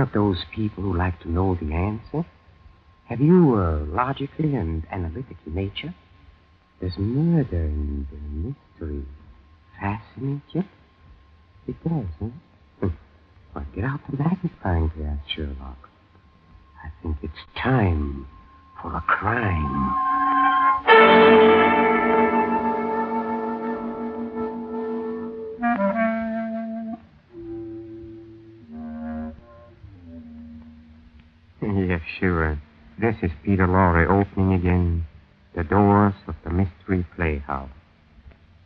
one of those people who like to know the answer? Have you a logically and analytically nature? Does murder and mystery fascinate you? It does, huh? Hmm. Well, get out the magnifying glass, Sherlock. I think it's time for a crime. This is Peter Lorre opening again the doors of the Mystery Playhouse.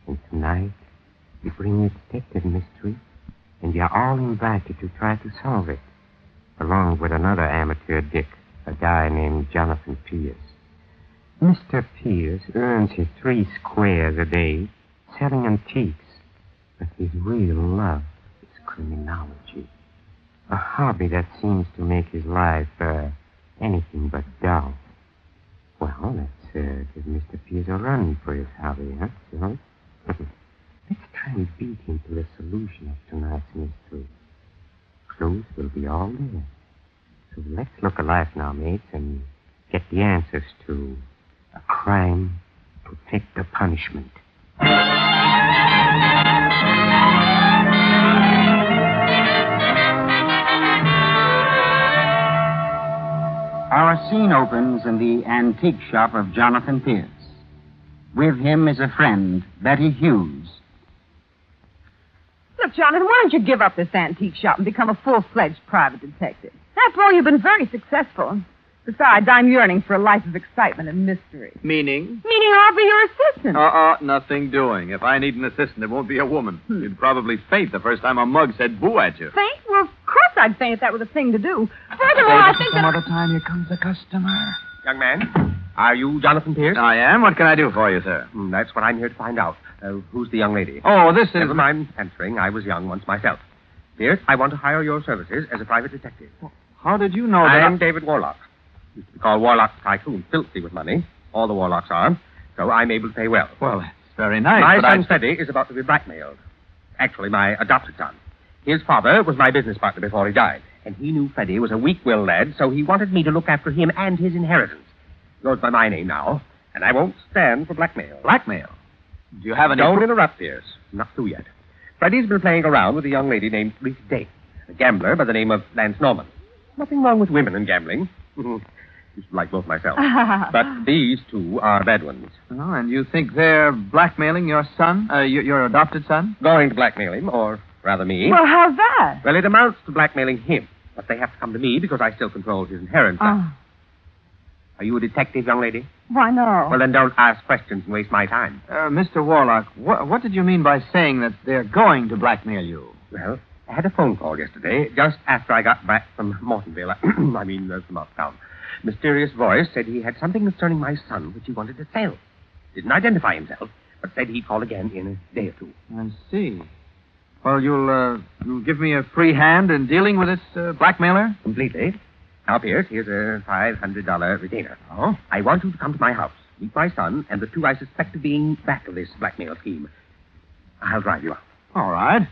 And tonight, we bring you detective mystery, and you're all invited to try to solve it, along with another amateur dick, a guy named Jonathan Pierce. Mr. Pierce earns his three squares a day selling antiques, but his real love is criminology. A hobby that seems to make his life uh, anything but dull. Well, let's uh, give Mr. Pierce a run for his hobby, huh, George? let's try and beat him to the solution of tonight's mystery. Clues will be all there. So let's look alive now, mates, and get the answers to a crime to take the punishment. Our scene opens in the antique shop of Jonathan Pierce. With him is a friend, Betty Hughes. Look, Jonathan, why don't you give up this antique shop and become a full-fledged private detective? After all, you've been very successful. Besides, I'm yearning for a life of excitement and mystery. Meaning? Meaning I'll be your assistant. Uh-uh, nothing doing. If I need an assistant, it won't be a woman. Hmm. You'd probably faint the first time a mug said boo at you. Faint? Well, of course I'd faint if that were a thing to do. Furthermore, I think Some that... other time, here comes a customer. Young man, are you Jonathan Pierce? I am. What can I do for you, sir? Hmm, that's what I'm here to find out. Uh, who's the young lady? Oh, this is... Never mind answering. I was young once myself. Pierce, I want to hire your services as a private detective. How did you know that? I'm David Warlock. Used to be called Warlock Tycoon, filthy with money. All the Warlocks are. So I'm able to pay well. Well, that's very nice, my but son I... Freddie is about to be blackmailed. Actually, my adopted son. His father was my business partner before he died, and he knew Freddie was a weak-willed lad, so he wanted me to look after him and his inheritance. Goes by my name now, and I won't stand for blackmail. Blackmail? Do you have any... Don't interrupt, Pierce. Not through yet. Freddie's been playing around with a young lady named Rita Dane, a gambler by the name of Lance Norman. Nothing wrong with women and gambling. Used like both myself. but these two are bad ones. Oh, and you think they're blackmailing your son? Uh, your, your adopted son? Going to blackmail him, or rather me. Well, how's that? Well, it amounts to blackmailing him. But they have to come to me because I still control his inheritance. Oh, Are you a detective, young lady? why, no. Well, then don't ask questions and waste my time. Uh, Mr. Warlock, what, what did you mean by saying that they're going to blackmail you? Well, I had a phone call yesterday, just after I got back from Mortonville. I mean, uh, from uptown. Mysterious voice said he had something concerning my son which he wanted to sell. Didn't identify himself, but said he'd call again in a day or two. I see. Well, you'll, uh, you'll give me a free hand in dealing with this uh, blackmailer? Completely. Now, Pierce, here's a $500 retainer. Oh? I want you to come to my house, meet my son, and the two I suspect of being back of this blackmail scheme. I'll drive you out. All right.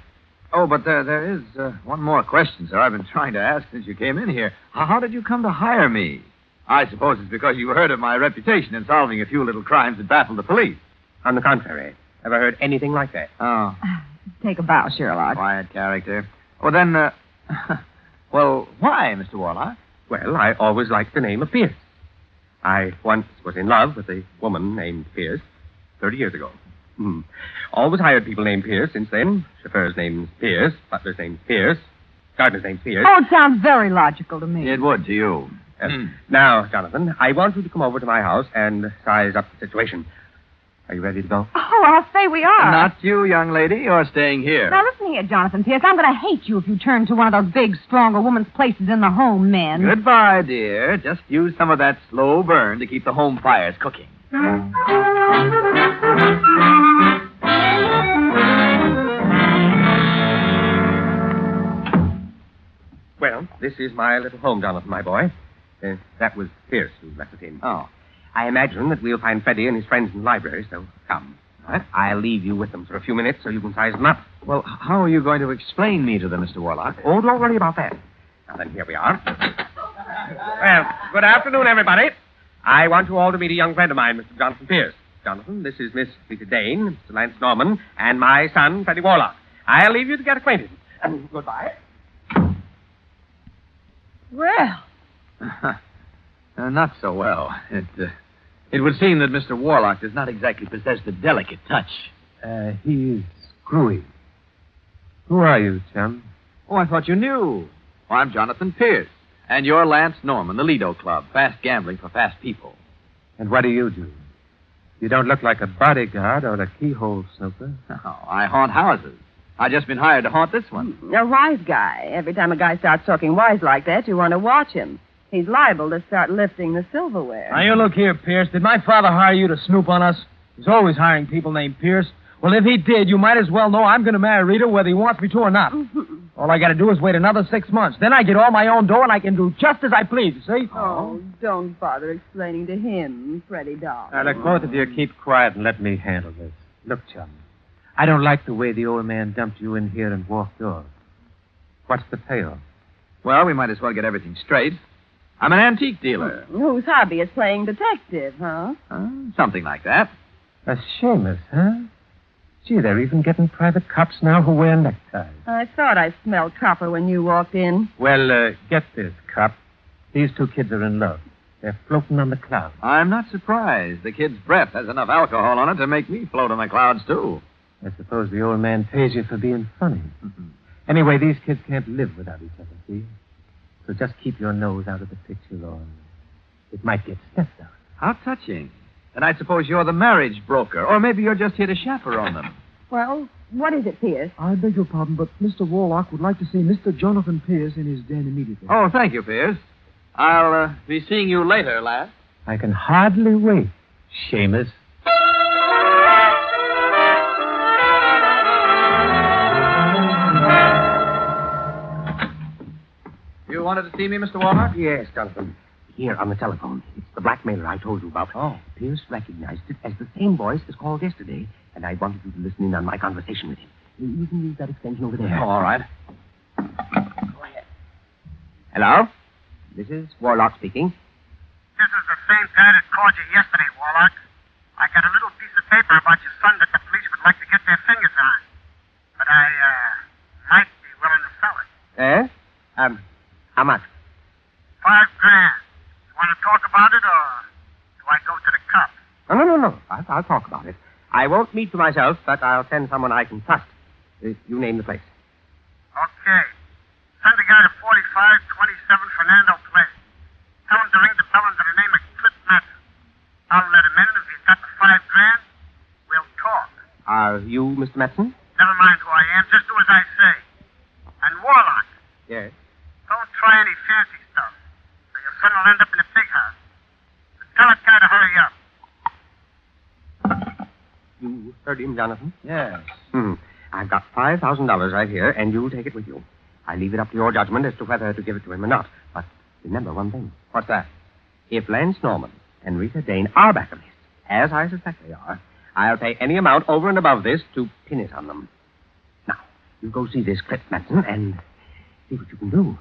Oh, but there, there is uh, one more question, sir. I've been trying to ask since you came in here. How, how did you come to hire me? I suppose it's because you heard of my reputation in solving a few little crimes that baffled the police. On the contrary, never heard anything like that. Oh, Take a bow, Sherlock. quiet character. Well, then, uh, well, why, Mr. Warlock? Well, I always liked the name of Pierce. I once was in love with a woman named Pierce 30 years ago. Hmm. Always hired people named Pierce since then. Chauffeur's name's Pierce, butler's name's Pierce, gardener's name's Pierce. Oh, it sounds very logical to me. It would to you. Yes. Hmm. Now, Jonathan, I want you to come over to my house and size up the situation. Are you ready to go? Oh, I'll say we are. Not you, young lady. You're staying here. Now listen here, Jonathan Pierce. I'm going to hate you if you turn to one of those big, stronger woman's places in the home, men. Goodbye, dear. Just use some of that slow burn to keep the home fires cooking. Well, this is my little home, Jonathan, my boy. Uh, that was Pierce who left it in. Oh. I imagine that we'll find Freddie and his friends in the library, so come. All right? I'll leave you with them for a few minutes so you can size them up. Well, how are you going to explain me to them, Mr. Warlock? Oh, don't worry about that. Now then, here we are. Well, good afternoon, everybody. I want you all to meet a young friend of mine, Mr. Jonathan Pierce. Jonathan, this is Miss Rita Dane, Mr. Lance Norman, and my son, Freddie Warlock. I'll leave you to get acquainted. Um, goodbye. Well, Uh, not so well. It, uh, it would seem that Mr. Warlock does not exactly possess the delicate touch. Uh, he is screwy. Who are you, chum? Oh, I thought you knew. Oh, I'm Jonathan Pierce. And you're Lance Norman, the Lido Club, fast gambling for fast people. And what do you do? You don't look like a bodyguard or a keyhole snooper. Oh, I haunt houses. I've just been hired to haunt this one. A wise guy. Every time a guy starts talking wise like that, you want to watch him. He's liable to start lifting the silverware. Now, you look here, Pierce. Did my father hire you to snoop on us? He's always hiring people named Pierce. Well, if he did, you might as well know I'm going to marry Rita whether he wants me to or not. Mm-hmm. all I got to do is wait another six months. Then I get all my own dough and I can do just as I please, you see? Oh, don't bother explaining to him, Freddie Doll. Now, look, both of you keep quiet and let me handle this. Look, chum, I don't like the way the old man dumped you in here and walked off. What's the payoff? Well, we might as well get everything straight. I'm an antique dealer. Whose hobby is playing detective, huh? Uh, something like that. A shamus, huh? Gee, they're even getting private cops now who wear neckties. I thought I smelled copper when you walked in. Well, uh, get this, cop. These two kids are in love. They're floating on the clouds. I'm not surprised. The kid's breath has enough alcohol on it to make me float on the clouds, too. I suppose the old man pays you for being funny. Anyway, these kids can't live without each other, see? So just keep your nose out of the picture, or it might get stepped on. How touching. And I suppose you're the marriage broker, or maybe you're just here to chaperone them. Well, what is it, Pierce? I beg your pardon, but Mr. Warlock would like to see Mr. Jonathan Pierce in his den immediately. Oh, thank you, Pierce. I'll uh, be seeing you later, lad. I can hardly wait, shamus. You wanted to see me, Mr. Warlock? Yes, Jonathan. Here on the telephone. It's the blackmailer I told you about. Oh. Pierce recognized it as the same voice as called yesterday, and I wanted you to listen in on my conversation with him. You can use that extension over there. Oh, all right. Hello? This is Warlock speaking. This is the same guy that called you yesterday, Warlock. I got a little piece of paper about your son that the police would like to get their fingers on. But I, uh, might be willing to sell it. Eh? Um, how much? Five grand. You want to talk about it, or do I go to the cops? No, no, no, no. I'll, I'll talk about it. I won't meet for myself, but I'll send someone I can trust. Uh, you name the place. Okay. Send a guy to 4527 Fernando Place. Tell him to ring the bell under the name of Clip Matson. I'll let him in, if he's got the five grand, we'll talk. Are you Mr. Matson? Never mind who I am. Just do as I say. And Warlock, Yes. don't try any fancy stuff, or your son will end up in a big house. Tell that guy to hurry up. You heard him, Jonathan? Yes. Hmm. I've got $5,000 right here, and you'll take it with you. I leave it up to your judgment as to whether to give it to him or not. But remember one thing. What's that? If Lance Norman and Rita Dane are back of this, as I suspect they are, I'll pay any amount over and above this to pin it on them. Now, you go see this Clip Matson and see what you can do.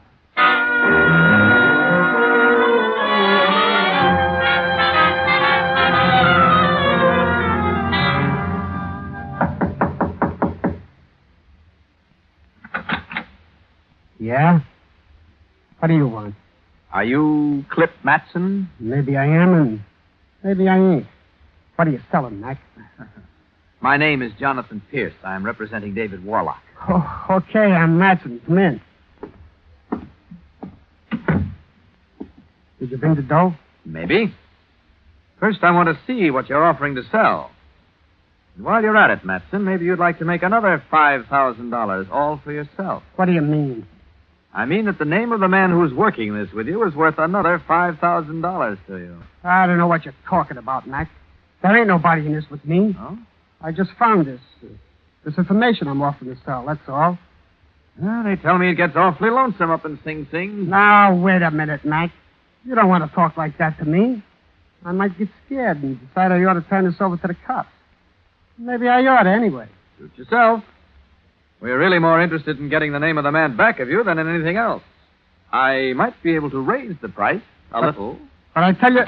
Yeah? What do you want? Are you Clip Matson? Maybe I am, and maybe I ain't. What are you selling, Mac? My name is Jonathan Pierce. I'm representing David Warlock. Oh, okay, I'm Matson. Come in. Did you bring the dough? Maybe. First, I want to see what you're offering to sell. And while you're at it, Matson, maybe you'd like to make another $5,000 all for yourself. What do you mean? I mean that the name of the man who's working this with you is worth another $5,000 to you. I don't know what you're talking about, Mac. There ain't nobody in this with me. Oh? I just found this. This information I'm offering to sell, that's all. Well, they tell me it gets awfully lonesome up in Sing Sing. Now, wait a minute, Mac. You don't want to talk like that to me. I might get scared and decide I ought to turn this over to the cops. Maybe I ought to anyway. Suit yourself. We're really more interested in getting the name of the man back of you than in anything else. I might be able to raise the price a But- little. But I tell you.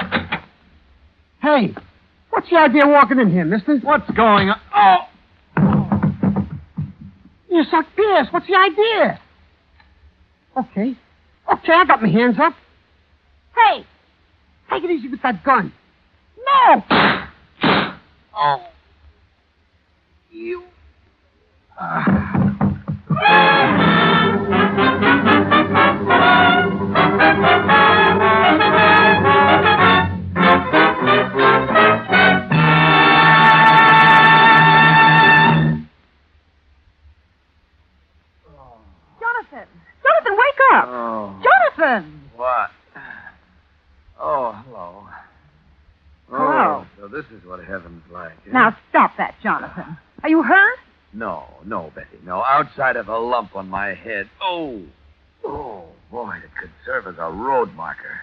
Hey, what's the idea of walking in here, mister? What's going on? Oh! You suck Pierce. What's the idea? Okay. Okay, I got my hands up. Hey! Take it easy with that gun. No! Oh. You. Ah. Jonathan! Jonathan, wake up! Oh. Jonathan! What? Oh, hello. Hello. Oh, so this is what heaven's like. eh? Now stop that, Jonathan. Are you hurt? No, no, Betty, no. Outside of a lump on my head. Oh, oh, boy, it could serve as a road marker.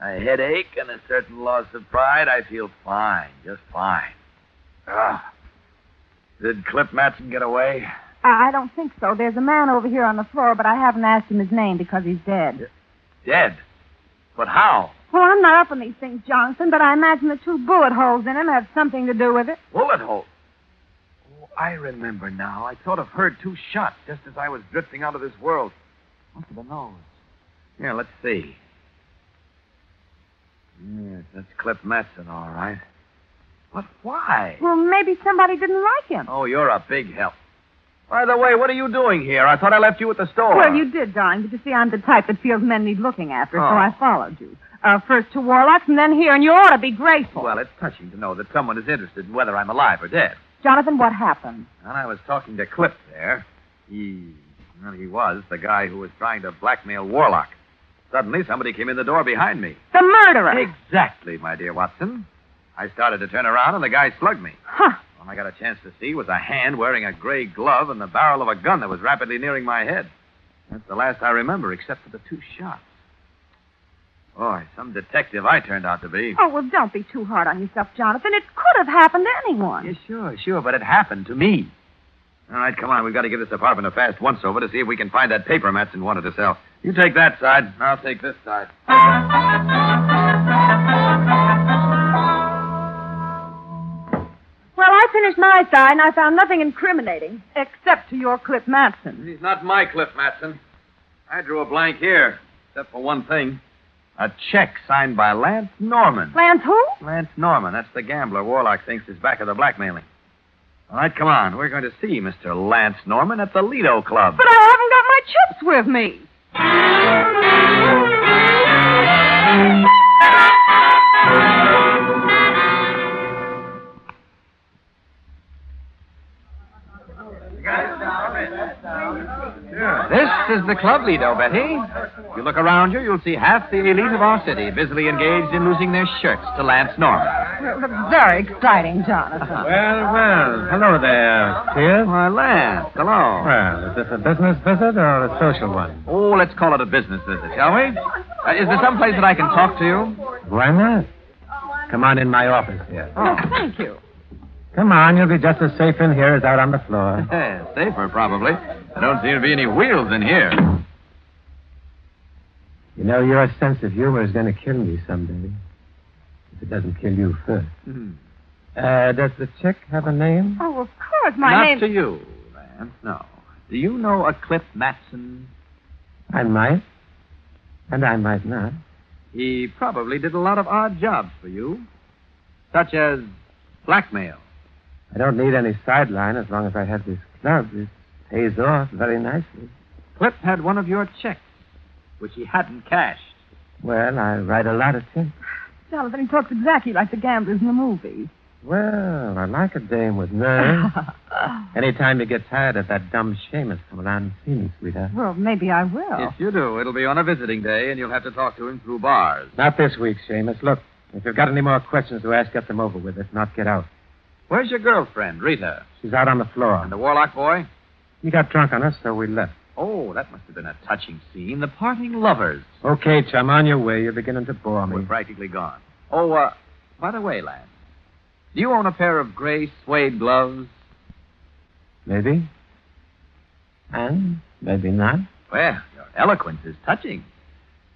A headache and a certain loss of pride. I feel fine, just fine. Ah. Did Clip Matson get away? I I don't think so. There's a man over here on the floor, but I haven't asked him his name because he's dead. Dead. But how? Well, I'm not up on these things, Jonathan, but I imagine the two bullet holes in him have something to do with it. Bullet hole. I remember now. I sort of heard two shots just as I was drifting out of this world. Must have been those. Here, let's see. Yes, that's Clip Matson, all right. But why? Well, maybe somebody didn't like him. Oh, you're a big help. By the way, what are you doing here? I thought I left you at the store. Well, you did, darling, but you see, I'm the type that feels men need looking after, so Oh. I followed you. Uh, first to Warlock's and then here, and you ought to be grateful. Well, it's touching to know that someone is interested in whether I'm alive or dead. Jonathan, what happened? And I was talking to Clip there. He, well, he was the guy who was trying to blackmail Warlock. Suddenly, somebody came in the door behind me. The murderer. Exactly, my dear Watson. I started to turn around, and the guy slugged me. Huh. All I got a chance to see was a hand wearing a gray glove and the barrel of a gun that was rapidly nearing my head. That's the last I remember, except for the two shots. Boy, some detective I turned out to be. Oh, well, don't be too hard on yourself, Jonathan. It could have happened to anyone. Yeah, sure, sure, but it happened to me. All right, come on. We've got to give this apartment a fast once over to see if we can find that paper Matson wanted to sell. You take that side. I'll take this side. Well, I finished my side, and I found nothing incriminating, except to your Cliff Matson. He's not my Cliff Matson. I drew a blank here, except for one thing. A check signed by Lance Norman. Lance who? Lance Norman. That's the gambler Warlock thinks is back of the blackmailing. All right, come on. We're going to see Mr. Lance Norman at the Lido Club. But I haven't got my chips with me. Is the Club Lido, Betty. If you look around you, you'll see half the elite of our city busily engaged in losing their shirts to Lance Norman. Well, very exciting, Jonathan. Well, well. Hello there, Pierce. Why, Lance, hello. Well, is this a business visit or a social one? Oh, let's call it a business visit, shall we? Uh, is there some place that I can talk to you? Why not? Come on in my office here. Oh, thank you. Come on, you'll be just as safe in here as out on the floor. Safer, probably. There don't seem to be any wheels in here. You know, your sense of humor is going to kill me someday. If it doesn't kill you first. Uh, does the chick have a name? Oh, of course, my Not name. to you, Lance, no. Do you know a Cliff Matson? I might. And I might not. He probably did a lot of odd jobs for you, such as blackmail. I don't need any sideline as long as I have this club. It pays off very nicely. Cliff had one of your checks, which he hadn't cashed. Well, I write a lot of checks. Jonathan, he talks exactly like the gamblers in the movies. Well, I like a dame with nerve. Anytime you get tired of that dumb shamus, come around and see me, sweetheart. well, maybe I will. If you do, it'll be on a visiting day, and you'll have to talk to him through bars. Not this week, shamus. Look, if you've got any more questions to ask, get them over with. If not, get out. Where's your girlfriend, Rita? She's out on the floor. And the Warlock boy? He got drunk on us, so we left. Oh, that must have been a touching scene. The parting lovers. Okay, chum, on your way. You're beginning to bore me. We're practically gone. Oh, uh, by the way, lad, do you own a pair of gray suede gloves? Maybe. And maybe not. Well, your eloquence is touching.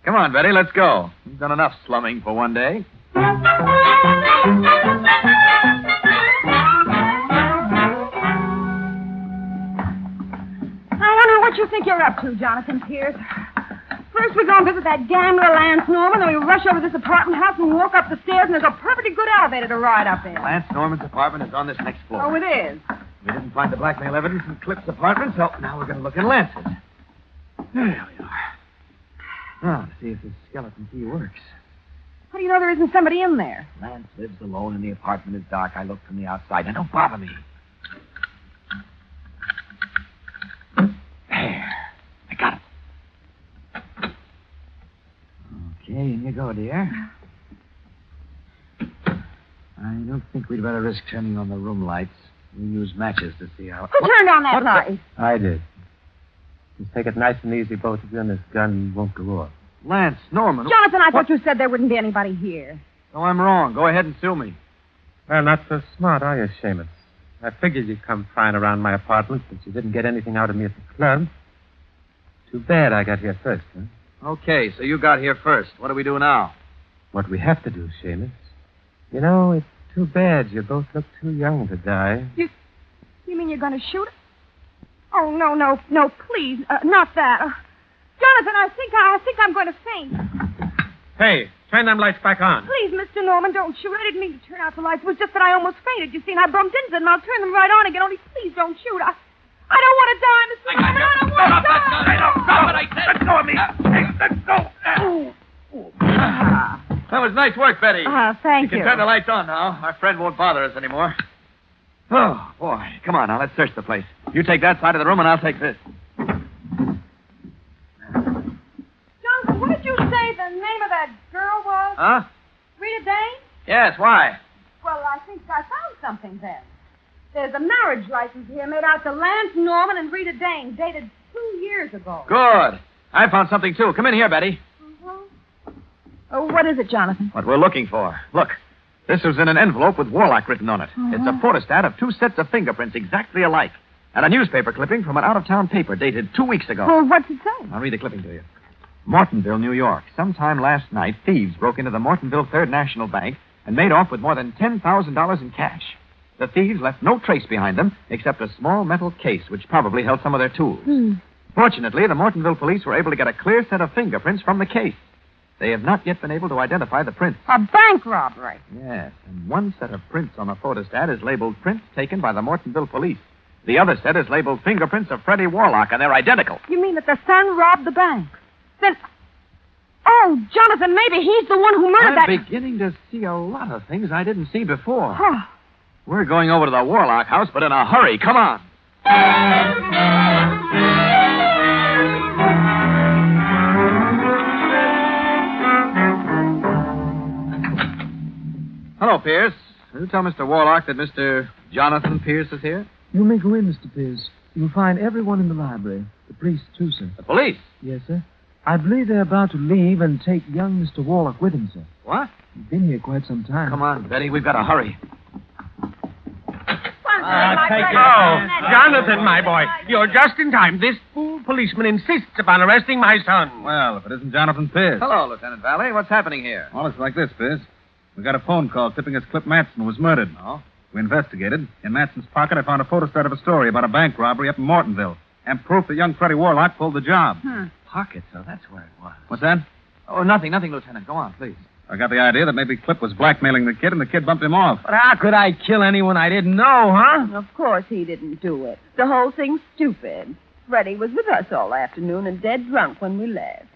Come on, Betty, let's go. You've done enough slumming for one day. What you think you're up to, Jonathan Pierce. First, we go and visit that gambler, Lance Norman, then we rush over to this apartment house and walk up the stairs, and there's a perfectly good elevator to ride up in. Lance Norman's apartment is on this next floor. Oh, it is. We didn't find the blackmail evidence in Clip's apartment, so now we're going to look in Lance's. There we are. Now, to see if this skeleton key works. How do you know there isn't somebody in there? Lance lives alone and the apartment is dark. I looked from the outside. Now, don't bother me. There. I got it. Okay, in you go, dear. I don't think we'd better risk turning on the room lights. We'll use matches to see how. Who turned on that light? I did. Just take it nice and easy, both of you, and this gun won't go off. Lance Norman. Jonathan, I thought you said there wouldn't be anybody here. Oh, I'm wrong. Go ahead and sue me. Well, not so smart, are you, shamus? I figured you'd come prying around my apartment since you didn't get anything out of me at the club. Too bad I got here first, huh? Okay, so you got here first. What do we do now? What we have to do, shamus. You know, it's too bad you both look too young to die. You you mean you're going to shoot? Oh, no, no, no, please, uh, not that. Uh, Jonathan, I think I, I think I'm going to faint. Hey, turn them lights back on. Please, Mr. Norman, don't shoot. I didn't mean to turn out the lights. It was just that I almost fainted. You see, and I bumped into them. I'll turn them right on again. Only please don't shoot. I, I don't want to die, Mr. Norman. I don't want to die. Let go of me. Hey, let go. That was nice work, Betty. Uh, thank you you. can turn the lights on now. Our friend won't bother us anymore. Oh, boy. Come on, now, let's search the place. You take that side of the room, and I'll take this. Jonathan, what did you say the name of that girl was? Huh? Rita Dane? Yes, why? Well, I think I found something then. There's a marriage license here made out to Lance Norman and Rita Dane, dated two years ago. Good. I found something, too. Come in here, Betty. Mm-hmm. Oh, what is it, Jonathan? What we're looking for. Look. This was in an envelope with Warlock written on it. It's a uh-huh. photostat of two sets of fingerprints exactly alike. And a newspaper clipping from an out of town paper dated two weeks ago. Well, what's it say? I'll read the clipping to you. Mortonville, New York. Sometime last night, thieves broke into the Mortonville Third National Bank and made off with more than $10,000 in cash. The thieves left no trace behind them except a small metal case which probably held some of their tools. Hmm. Fortunately, the Mortonville police were able to get a clear set of fingerprints from the case. They have not yet been able to identify the prints. A bank robbery. Yes, and one set of prints on the photostat is labeled prints taken by the Mortonville police. The other set is labeled fingerprints of Freddie Warlock, and they're identical. You mean that the son robbed the bank? Then. Oh, Jonathan, maybe he's the one who murdered I'm that. beginning to see a lot of things I didn't see before. Oh, We're going over to the Warlock house, but in a hurry. Come on. Hello, Pierce. Will you tell Mr. Warlock that Mr. Jonathan Pierce is here? You may go in, Mr. Pierce. You'll find everyone in the library. The priest, too, sir. The police. Yes, sir. I believe they're about to leave and take young Mr. Warlock with him, sir. What? He's been here quite some time. Come on, Betty. We've got to hurry. Ah, take it. Oh, Jonathan, my boy, you're just in time. This fool policeman insists upon arresting my son. Well, if it isn't Jonathan Pierce. Hello, Lieutenant Valley. What's happening here? Well, it's like this, Pierce. We got a phone call tipping us Clip Matson was murdered. Oh? We investigated. In Matson's pocket, I found a photostat of a story about a bank robbery up in Mortonville and proof that young Freddie Warlock pulled the job. Pocket, so that's where it was. What's that? Oh, nothing, nothing, Lieutenant. Go on, please. I got the idea that maybe Clip was blackmailing the kid and the kid bumped him off. But how could I kill anyone I didn't know, huh? Of course he didn't do it. The whole thing's stupid. Freddie was with us all afternoon and dead drunk when we left.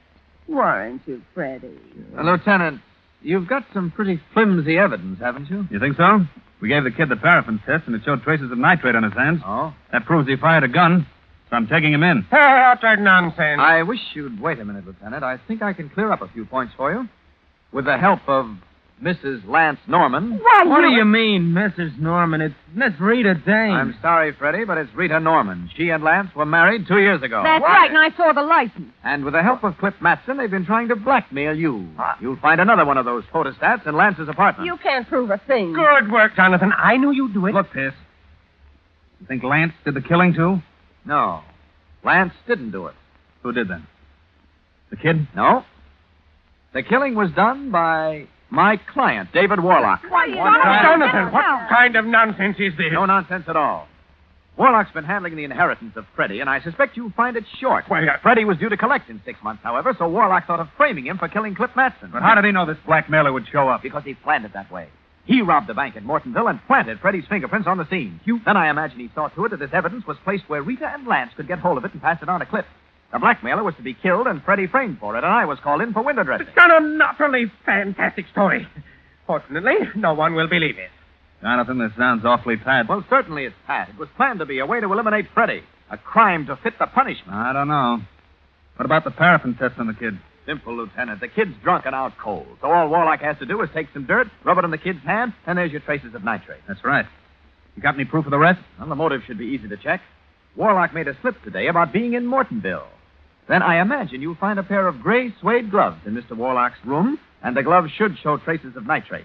Weren't you, Freddie? Uh, Lieutenant, you've got some pretty flimsy evidence, haven't you? You think so? We gave the kid the paraffin test, and it showed traces of nitrate on his hands. Oh? That proves he fired a gun. So I'm taking him in. Utter nonsense. I wish you'd wait a minute, Lieutenant. I think I can clear up a few points for you. With the help of Mrs. Lance Norman. Why, What do you mean, Mrs. Norman? It's Miss Rita Dane. I'm sorry, Freddie, but it's Rita Norman. She and Lance were married two years ago. That's right, and I saw the license. And with the help of Cliff Matson, they've been trying to blackmail you. You'll find another one of those photostats in Lance's apartment. You can't prove a thing. Good work, Jonathan. I knew you'd do it. Look, Pierce. You think Lance did the killing, too? No. Lance didn't do it. Who did then? The kid? No. The killing was done by my client, David Warlock. Why, Jonathan, what kind of nonsense is this? No nonsense at all. Warlock's been handling the inheritance of Freddie, and I suspect you'll find it short. Well, uh, Freddie was due to collect in six months, however, so Warlock thought of framing him for killing Clip Matson. But how did he know this blackmailer would show up? Because he planned it that way. He robbed the bank at Mortonville and planted Freddie's fingerprints on the scene. Then I imagine he saw to it that this evidence was placed where Rita and Lance could get hold of it and pass it on to Clip. The blackmailer was to be killed and Freddie framed for it, and I was called in for window dressing. It's an utterly fantastic story. Fortunately, no one will believe it. Jonathan, this sounds awfully bad. Well, certainly it's Pat. It was planned to be a way to eliminate Freddie. A crime to fit the punishment. I don't know. What about the paraffin test on the kid? Simple, Lieutenant. The kid's drunk and out cold. So all Warlock has to do is take some dirt, rub it on the kid's hand, and there's your traces of nitrate. That's right. You got any proof of the rest? Well, the motive should be easy to check. Warlock made a slip today about being in Mortonville. Then I imagine you'll find a pair of gray suede gloves in Mr. Warlock's room, and the gloves should show traces of nitrate.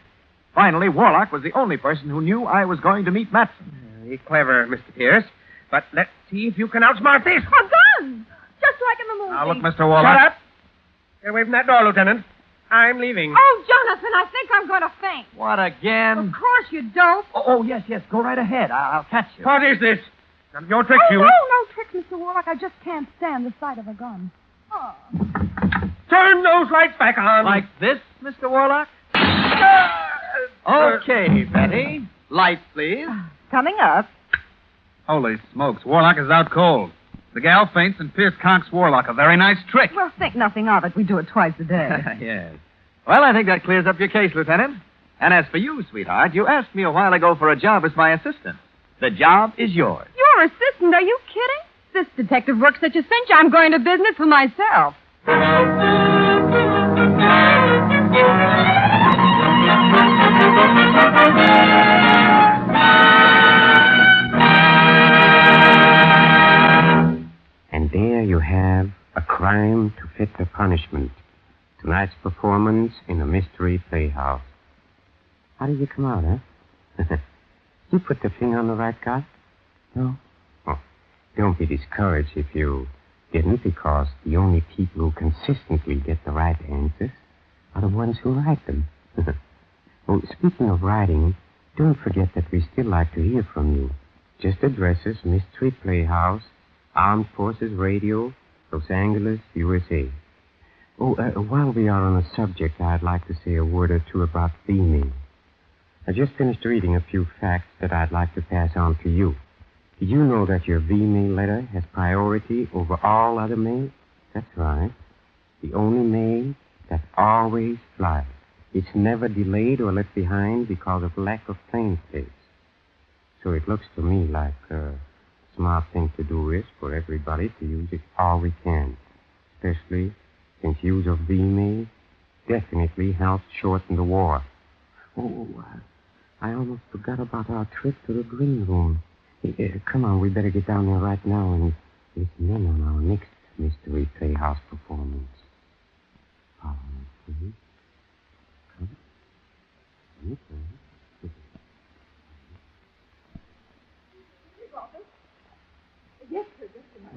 Finally, Warlock was the only person who knew I was going to meet Matson. Uh, Very clever, Mr. Pierce. But let's see if you can outsmart this. A gun! Just like in the movie. Now, look, Mr. Warlock. Shut Warlock. up. Get away from that door, Lieutenant. I'm leaving. Oh, Jonathan, I think I'm going to faint. What again? Of course you don't. Oh, oh, yes, yes. Go right ahead. I'll catch you. What is this? None of your tricks, oh, you. no, no tricks, Mr. Warlock. I just can't stand the sight of a gun. Oh. Turn those lights back on. Like this, Mr. Warlock? Ah, okay, Betty. Lights, please. Coming up. Holy smokes, Warlock is out cold. The gal faints and Pierce conks Warlock. A very nice trick. Well, think nothing of it. We do it twice a day. yes. Well, I think that clears up your case, Lieutenant. And as for you, sweetheart, you asked me a while ago for a job as my assistant. The job is yours. Your assistant? Are you kidding? This detective works such a cinch, I'm going to business for myself. And there you have a crime to fit the punishment. Tonight's performance in a mystery playhouse. How did you come out, huh? you put the finger on the right guy? No? Oh, don't be discouraged if you didn't, because the only people who consistently get the right answers are the ones who write them. oh, speaking of writing, don't forget that we still like to hear from you. Just address addresses Mystery Playhouse, Armed Forces Radio, Los Angeles, USA. Oh, uh, while we are on the subject, I'd like to say a word or two about V-mail. I just finished reading a few facts that I'd like to pass on to you. Did you know that your V-mail letter has priority over all other mail? That's right. The only mail that always flies. It's never delayed or left behind because of lack of plane space. So it looks to me like a smart thing to do is for everybody to use it all we can. Especially since use of V-mail definitely helps shorten the war. Oh, I almost forgot about our trip to the green room. Uh, come on, we better get down there right now and listen in on our next mystery playhouse performance. Follow me, please. Come. Come, come.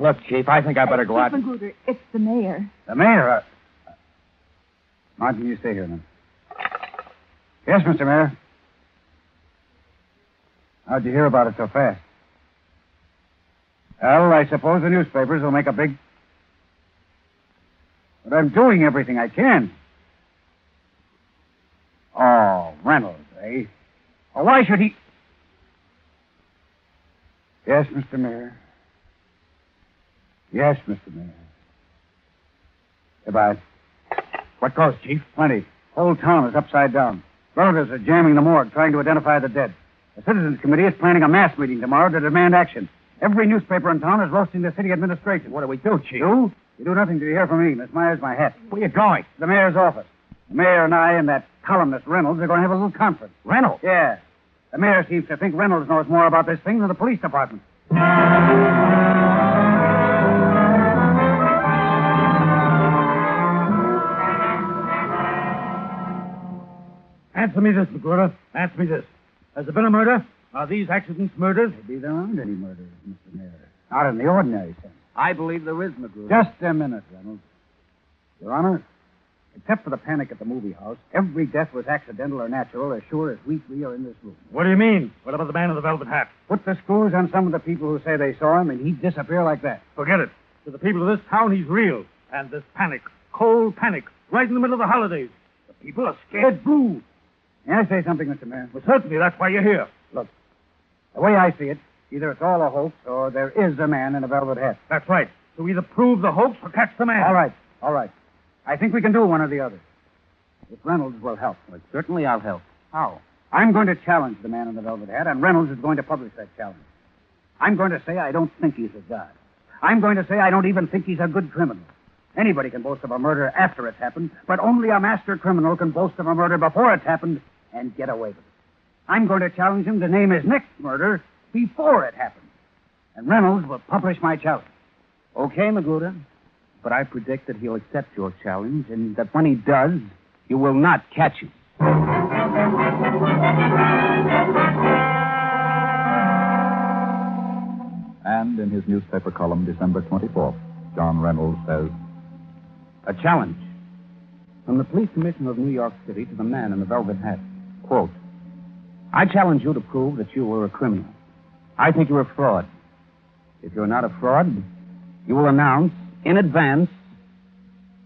Look, Chief, I think I better go out. Chief Magruder, it's the mayor. The mayor. Uh... Martin, you stay here then. Yes, Mr. Mayor. How'd you hear about it so fast? Well, I suppose the newspapers will make a big. But I'm doing everything I can. Oh, Reynolds, eh? Oh, why should he. Yes, Mr. Mayor. Yes, Mr. Mayor. Goodbye. What goes, Chief? Plenty. Whole town is upside down. Relatives are jamming the morgue, trying to identify the dead. The Citizens Committee is planning a mass meeting tomorrow to demand action. Every newspaper in town is roasting the city administration. What do we do, Chief? You? You do nothing till you hear from me. Miss Myers, my hat. Where are you going? The mayor's office. The mayor and I and that columnist Reynolds are going to have a little conference. Reynolds? Yeah. The mayor seems to think Reynolds knows more about this thing than the police department. Answer me this, Magruder. Answer me this. Has there been a murder? Are these accidents murders? Maybe there aren't any murders, Mr. Mayor. Not in the ordinary sense. I believe there is, Magruder. Just a minute, Reynolds. Your Honor, except for the panic at the movie house, every death was accidental or natural as sure as we three are in this room. What do you mean? What about the man in the velvet hat? Put the screws on some of the people who say they saw him, and he'd disappear like that. Forget it. To the people of this town, he's real. And this panic, cold panic, right in the middle of the holidays. The people are scared blue. May I say something, Mr. Mayor? Well, certainly, that's why you're here. Look, the way I see it, either it's all a hoax or there is a man in a velvet hat. That's right. So either prove the hoax or catch the man. All right, all right. I think we can do one or the other. If Reynolds will help. Well, certainly I'll help. How? I'm going to challenge the man in the velvet hat, and Reynolds is going to publish that challenge. I'm going to say I don't think he's a god. I'm going to say I don't even think he's a good criminal. Anybody can boast of a murder after it's happened, but only a master criminal can boast of a murder before it's happened and get away with it. I'm going to challenge him to name his next murder before it happened. And Reynolds will publish my challenge. Okay, Magruder. But I predict that he'll accept your challenge, and that when he does, you will not catch him. And in his newspaper column, December 24th, John Reynolds says, A challenge from the police commissioner of New York City to the man in the velvet hat. Quote, I challenge you to prove that you were a criminal. I think you're a fraud. If you're not a fraud, you will announce in advance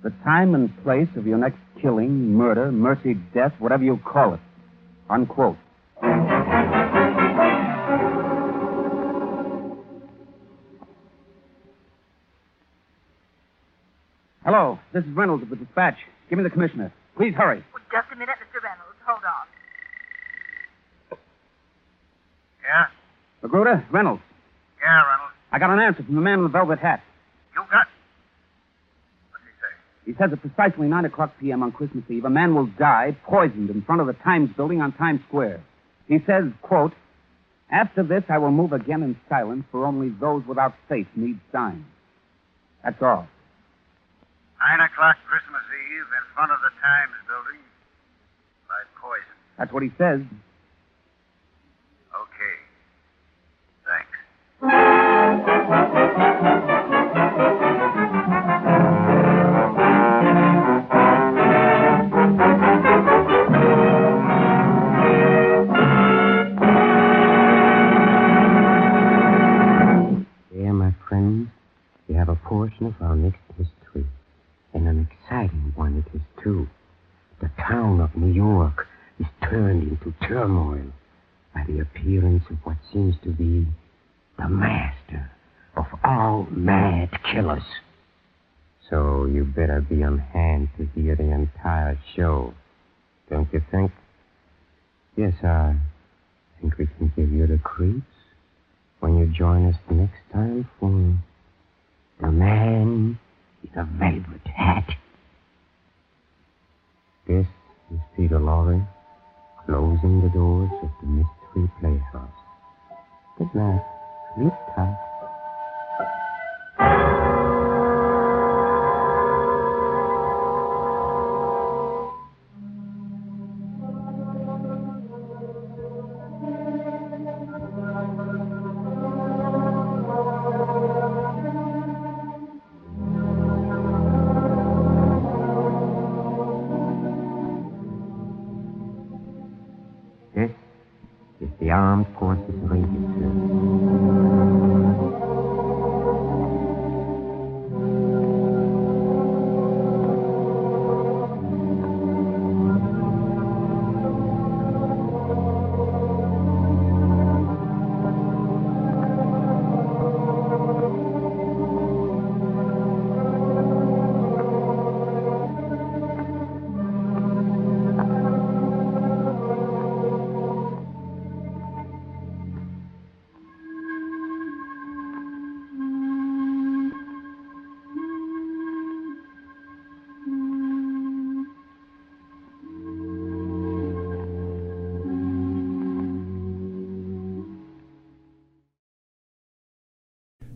the time and place of your next killing, murder, mercy, death, whatever you call it. Unquote. This is Reynolds of the dispatch. Give me the commissioner. Please hurry. Just a minute, Mr. Reynolds. Hold on. Yeah? Magruder, Reynolds. Yeah, Reynolds. I got an answer from the man in the velvet hat. You got. What's he say? He says at precisely 9 o'clock p.m. on Christmas Eve, a man will die poisoned in front of the Times building on Times Square. He says, quote, After this, I will move again in silence, for only those without faith need signs. That's all. Nine o'clock Christmas Eve in front of the Times building by poison. That's what he says. Okay. Thanks. Here, my friends, we have a portion of our next history, and an exciting one it is, too. The town of New York is turned into turmoil by the appearance of what seems to be the master of all mad killers. So you better be on hand to hear the entire show, don't you think? Yes, I think we can give you the creeps when you join us next time for The Man with a Velvet Hat. This is Peter Lorre closing the doors of the Mystery Playhouse. Good night. Sleep tight.